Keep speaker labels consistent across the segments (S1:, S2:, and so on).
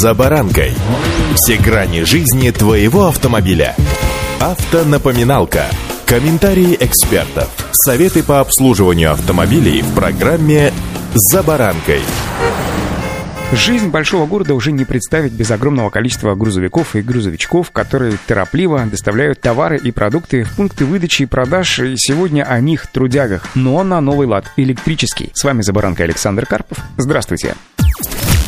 S1: «За баранкой». Все грани жизни твоего автомобиля. Автонапоминалка. Комментарии экспертов. Советы по обслуживанию автомобилей в программе «За баранкой».
S2: Жизнь большого города уже не представить без огромного количества грузовиков и грузовичков, которые торопливо доставляют товары и продукты в пункты выдачи и продаж. И сегодня о них, трудягах, но на новый лад, электрический. С вами за баранкой Александр Карпов. Здравствуйте.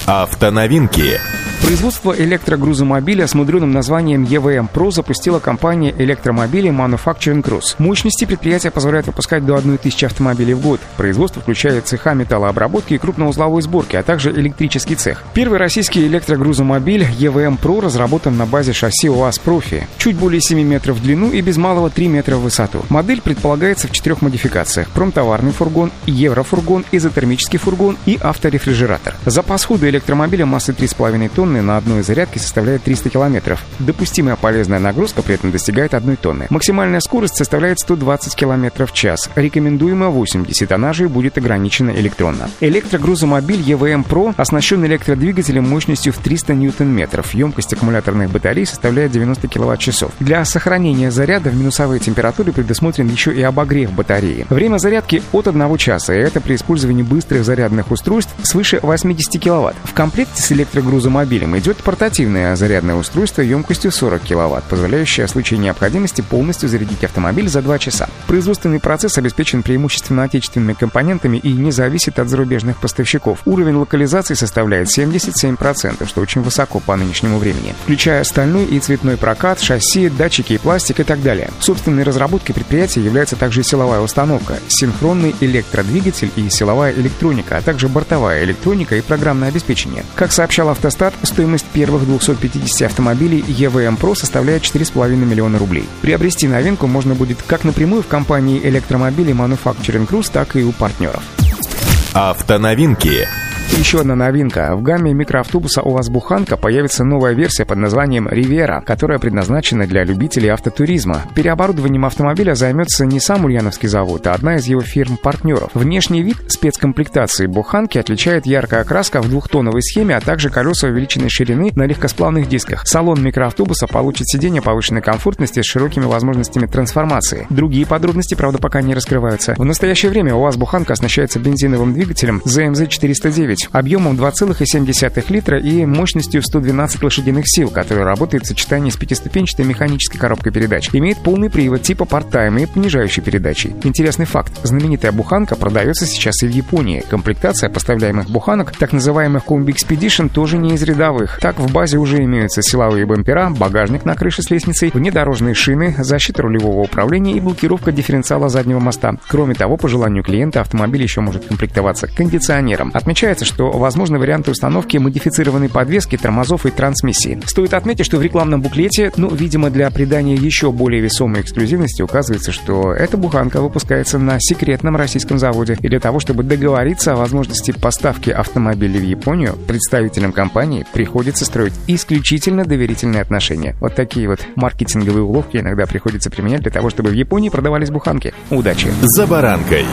S1: Автоновинки.
S2: Производство электрогрузомобиля с мудреным названием EVM Pro запустила компания электромобилей Manufacturing Cruise. Мощности предприятия позволяют выпускать до 1000 автомобилей в год. Производство включает цеха металлообработки и крупноузловой сборки, а также электрический цех. Первый российский электрогрузомобиль EVM Pro разработан на базе шасси УАЗ Профи. Чуть более 7 метров в длину и без малого 3 метра в высоту. Модель предполагается в четырех модификациях. Промтоварный фургон, еврофургон, изотермический фургон и авторефрижератор. Запас хода электромобиля массой 3,5 тонны тонны на одной зарядке составляет 300 километров. Допустимая полезная нагрузка при этом достигает 1 тонны. Максимальная скорость составляет 120 километров в час. Рекомендуемая 80, она же будет ограничена электронно. Электрогрузомобиль EVM Pro оснащен электродвигателем мощностью в 300 ньютон-метров. Емкость аккумуляторных батарей составляет 90 киловатт-часов. Для сохранения заряда в минусовые температуры предусмотрен еще и обогрев батареи. Время зарядки от 1 часа, и это при использовании быстрых зарядных устройств свыше 80 киловатт. В комплекте с электрогрузомобилем автомобилем идет портативное зарядное устройство емкостью 40 кВт, позволяющее в случае необходимости полностью зарядить автомобиль за 2 часа. Производственный процесс обеспечен преимущественно отечественными компонентами и не зависит от зарубежных поставщиков. Уровень локализации составляет 77%, что очень высоко по нынешнему времени, включая стальной и цветной прокат, шасси, датчики и пластик и так далее. Собственной разработкой предприятия является также силовая установка, синхронный электродвигатель и силовая электроника, а также бортовая электроника и программное обеспечение. Как сообщал Автостат, Стоимость первых 250 автомобилей EVM Pro составляет 4,5 миллиона рублей. Приобрести новинку можно будет как напрямую в компании электромобилей Manufacturing Cruise, так и у партнеров.
S1: Автоновинки.
S2: Еще одна новинка. В гамме микроавтобуса УАЗ «Буханка» появится новая версия под названием «Ривера», которая предназначена для любителей автотуризма. Переоборудованием автомобиля займется не сам Ульяновский завод, а одна из его фирм-партнеров. Внешний вид спецкомплектации «Буханки» отличает яркая окраска в двухтоновой схеме, а также колеса увеличенной ширины на легкосплавных дисках. Салон микроавтобуса получит сиденье повышенной комфортности с широкими возможностями трансформации. Другие подробности, правда, пока не раскрываются. В настоящее время УАЗ «Буханка» оснащается бензиновым двигателем ZMZ-409 9 объемом 2,7 литра и мощностью 112 лошадиных сил, который работает в сочетании с пятиступенчатой механической коробкой передач. Имеет полный привод типа порт-тайм и понижающей передачей. Интересный факт. Знаменитая буханка продается сейчас и в Японии. Комплектация поставляемых буханок, так называемых Combi Expedition, тоже не из рядовых. Так, в базе уже имеются силовые бампера, багажник на крыше с лестницей, внедорожные шины, защита рулевого управления и блокировка дифференциала заднего моста. Кроме того, по желанию клиента автомобиль еще может комплектоваться кондиционером. Отмечается, что что возможны варианты установки модифицированной подвески, тормозов и трансмиссии. Стоит отметить, что в рекламном буклете, ну, видимо, для придания еще более весомой эксклюзивности указывается, что эта буханка выпускается на секретном российском заводе. И для того, чтобы договориться о возможности поставки автомобилей в Японию, представителям компании приходится строить исключительно доверительные отношения. Вот такие вот маркетинговые уловки иногда приходится применять для того, чтобы в Японии продавались буханки. Удачи!
S1: За баранкой!